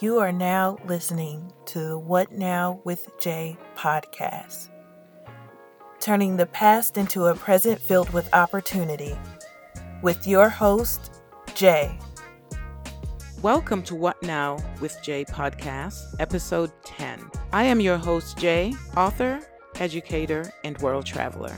You are now listening to the What Now with Jae podcast, turning the past into a present filled with opportunity with your host, Jae. Welcome to What Now with Jae podcast, episode 10. I am your host, Jay, author, educator, and world traveler.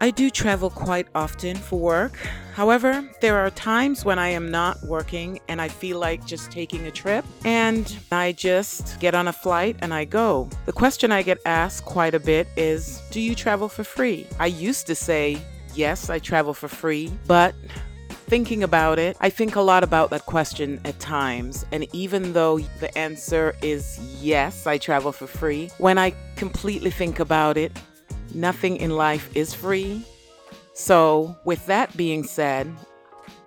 I do travel quite often for work. However, there are times when I am not working and I feel like just taking a trip and I just get on a flight and I go. The question I get asked quite a bit is Do you travel for free? I used to say, Yes, I travel for free, but thinking about it, I think a lot about that question at times. And even though the answer is yes, I travel for free, when I completely think about it, nothing in life is free. So, with that being said,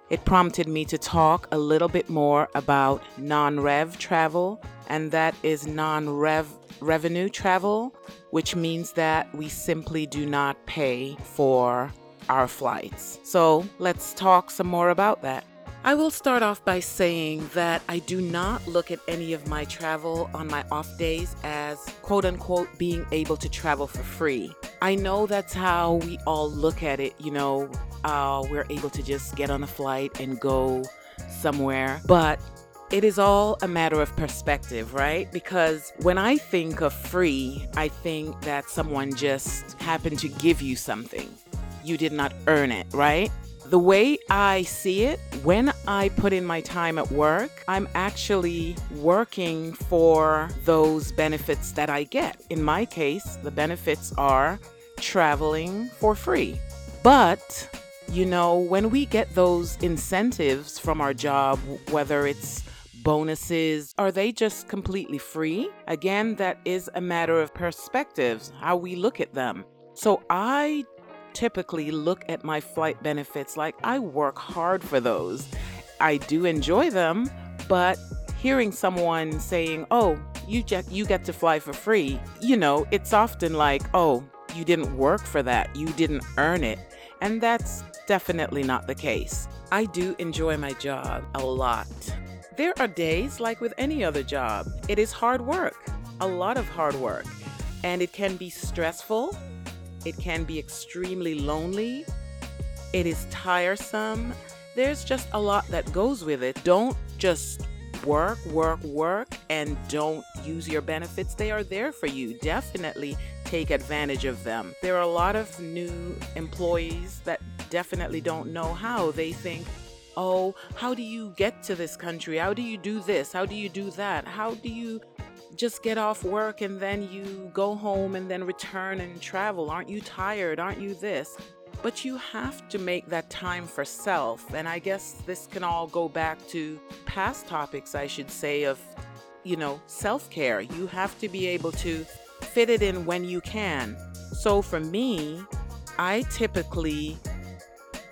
it prompted me to talk a little bit more about non rev travel, and that is non rev revenue travel, which means that we simply do not pay for our flights. So, let's talk some more about that. I will start off by saying that I do not look at any of my travel on my off days as quote unquote being able to travel for free. I know that's how we all look at it, you know, uh, we're able to just get on a flight and go somewhere, but it is all a matter of perspective, right? Because when I think of free, I think that someone just happened to give you something. You did not earn it, right? The way I see it, when I put in my time at work, I'm actually working for those benefits that I get. In my case, the benefits are traveling for free. But, you know, when we get those incentives from our job, whether it's bonuses, are they just completely free? Again, that is a matter of perspectives, how we look at them. So I typically look at my flight benefits like I work hard for those. I do enjoy them, but hearing someone saying, "Oh, you just you get to fly for free," you know, it's often like, "Oh, you didn't work for that. You didn't earn it." And that's definitely not the case. I do enjoy my job a lot. There are days like with any other job. It is hard work, a lot of hard work, and it can be stressful it can be extremely lonely. It is tiresome. There's just a lot that goes with it. Don't just work, work, work, and don't use your benefits. They are there for you. Definitely take advantage of them. There are a lot of new employees that definitely don't know how. They think, oh, how do you get to this country? How do you do this? How do you do that? How do you just get off work and then you go home and then return and travel? Aren't you tired? Aren't you this? But you have to make that time for self. And I guess this can all go back to past topics, I should say, of, you know, self care. You have to be able to fit it in when you can. So for me, I typically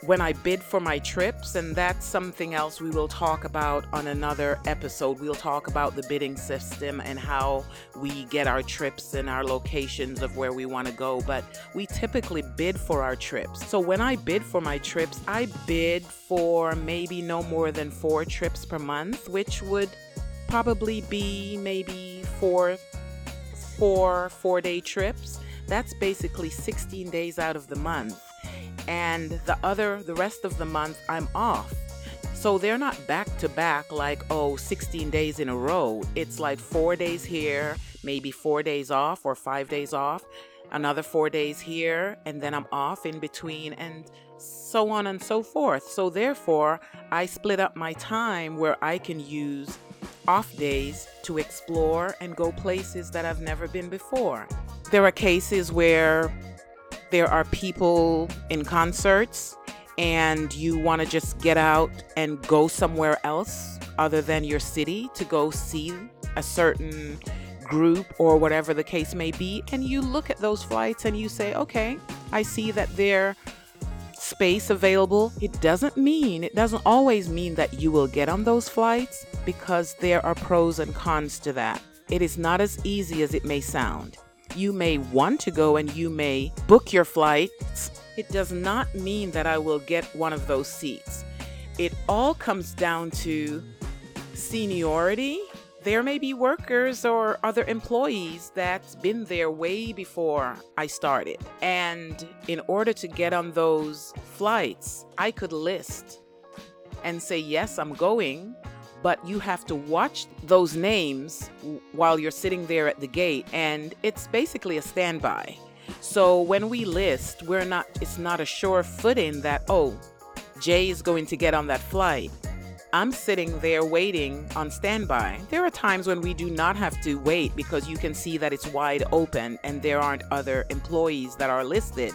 when I bid for my trips, and that's something else we will talk about on another episode. We'll talk about the bidding system and how we get our trips and our locations of where we want to go. But we typically bid for our trips. So when I bid for my trips, I bid for maybe no more than four trips per month, which would probably be maybe four, four four day trips. That's basically 16 days out of the month and the other the rest of the month I'm off. So they're not back to back like oh 16 days in a row. It's like 4 days here, maybe 4 days off or 5 days off, another 4 days here and then I'm off in between and so on and so forth. So therefore, I split up my time where I can use off days to explore and go places that I've never been before. There are cases where there are people in concerts and you want to just get out and go somewhere else other than your city to go see a certain group or whatever the case may be, and you look at those flights and you say, okay, I see that there's space available. It doesn't mean, it doesn't always mean that you will get on those flights because there are pros and cons to that. It is not as easy as it may sound you may want to go and you may book your flights, it does not mean that I will get one of those seats. It all comes down to seniority, there may be workers or other employees that's been there way before I started. And in order to get on those flights, I could list and say, Yes, I'm going, but you have to watch those names while you're sitting there at the gate. And it's basically a standby. So when we list, we're not, it's not a sure footing that, oh, Jae is going to get on that flight. I'm sitting there waiting on standby. There are times when we do not have to wait because you can see that it's wide open and there aren't other employees that are listed.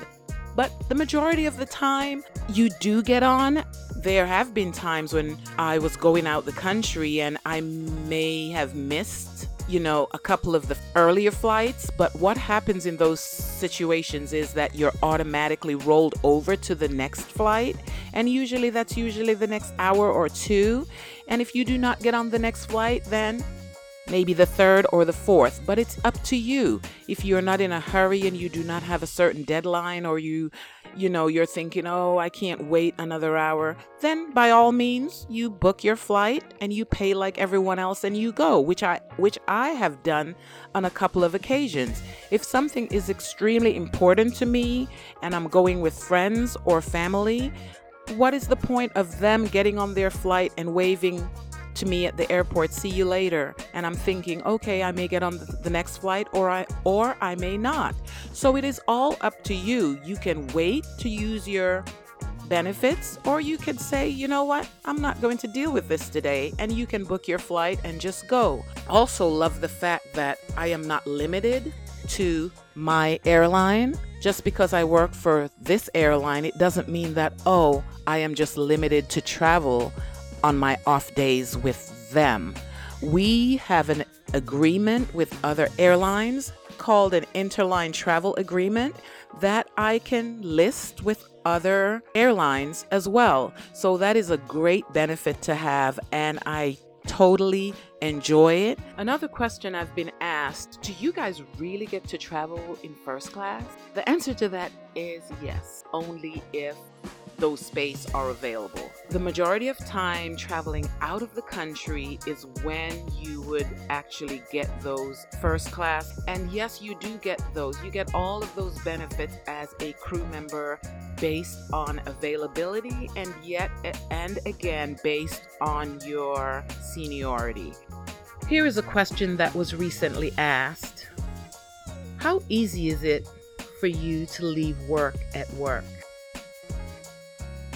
But the majority of the time, you do get on. There have been times when I was going out the country and I may have missed you know, a couple of the earlier flights, but what happens in those situations is that you're automatically rolled over to the next flight, and usually that's usually the next hour or two. And if you do not get on the next flight, then maybe the third or the fourth, but it's up to you. If you're not in a hurry and you do not have a certain deadline or you you know, you're thinking, "Oh, I can't wait another hour." Then by all means, you book your flight and you pay like everyone else and you go, which I which I have done on a couple of occasions. If something is extremely important to me and I'm going with friends or family, what is the point of them getting on their flight and waving to me at the airport, see you later. And I'm thinking, okay, I may get on the next flight or I or I may not. So it is all up to you. You can wait to use your benefits or you could say, you know what? I'm not going to deal with this today and you can book your flight and just go. Also love the fact that I am not limited to my airline. Just because I work for this airline, it doesn't mean that, oh, I am just limited to travel on my off days with them. We have an agreement with other airlines called an interline travel agreement that I can list with other airlines as well. So that is a great benefit to have, and I totally enjoy it. Another question I've been asked Do you guys really get to travel in first class? The answer to that is yes, only if those space are available. The majority of time traveling out of the country is when you would actually get those first class. And yes, you do get those. You get all of those benefits as a crew member based on availability and yet and again based on your seniority. Here is a question that was recently asked. How easy is it for you to leave work at work?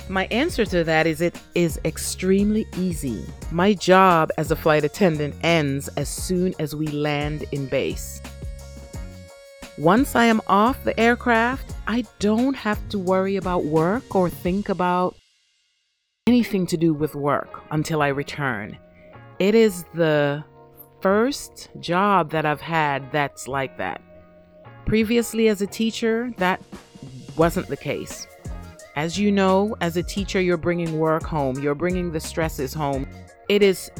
My answer to that is it is extremely easy. My job as a flight attendant ends as soon as we land in base. Once I am off the aircraft, I don't have to worry about work or think about anything to do with work until I return. It is the first job that I've had that's like that. Previously, as a teacher, that wasn't the case. As you know, as a teacher, you're bringing work home, you're bringing the stresses home. It is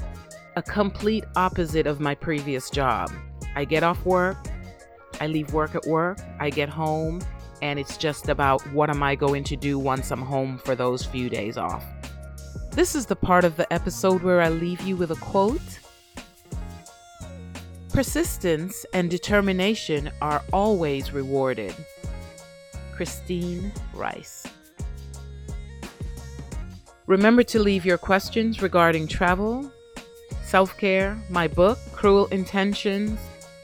a complete opposite of my previous job. I get off work, I leave work at work, I get home, and it's just about what am I going to do once I'm home for those few days off. This is the part of the episode where I leave you with a quote. Persistence and determination are always rewarded. Christine Rice. Remember to leave your questions regarding travel, self care, my book, Cruel Intentions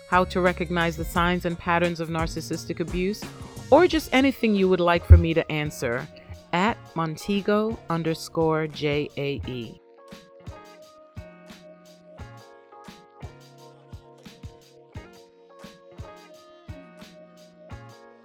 How to Recognize the Signs and Patterns of Narcissistic Abuse, or just anything you would like for me to answer at Montego underscore JAE.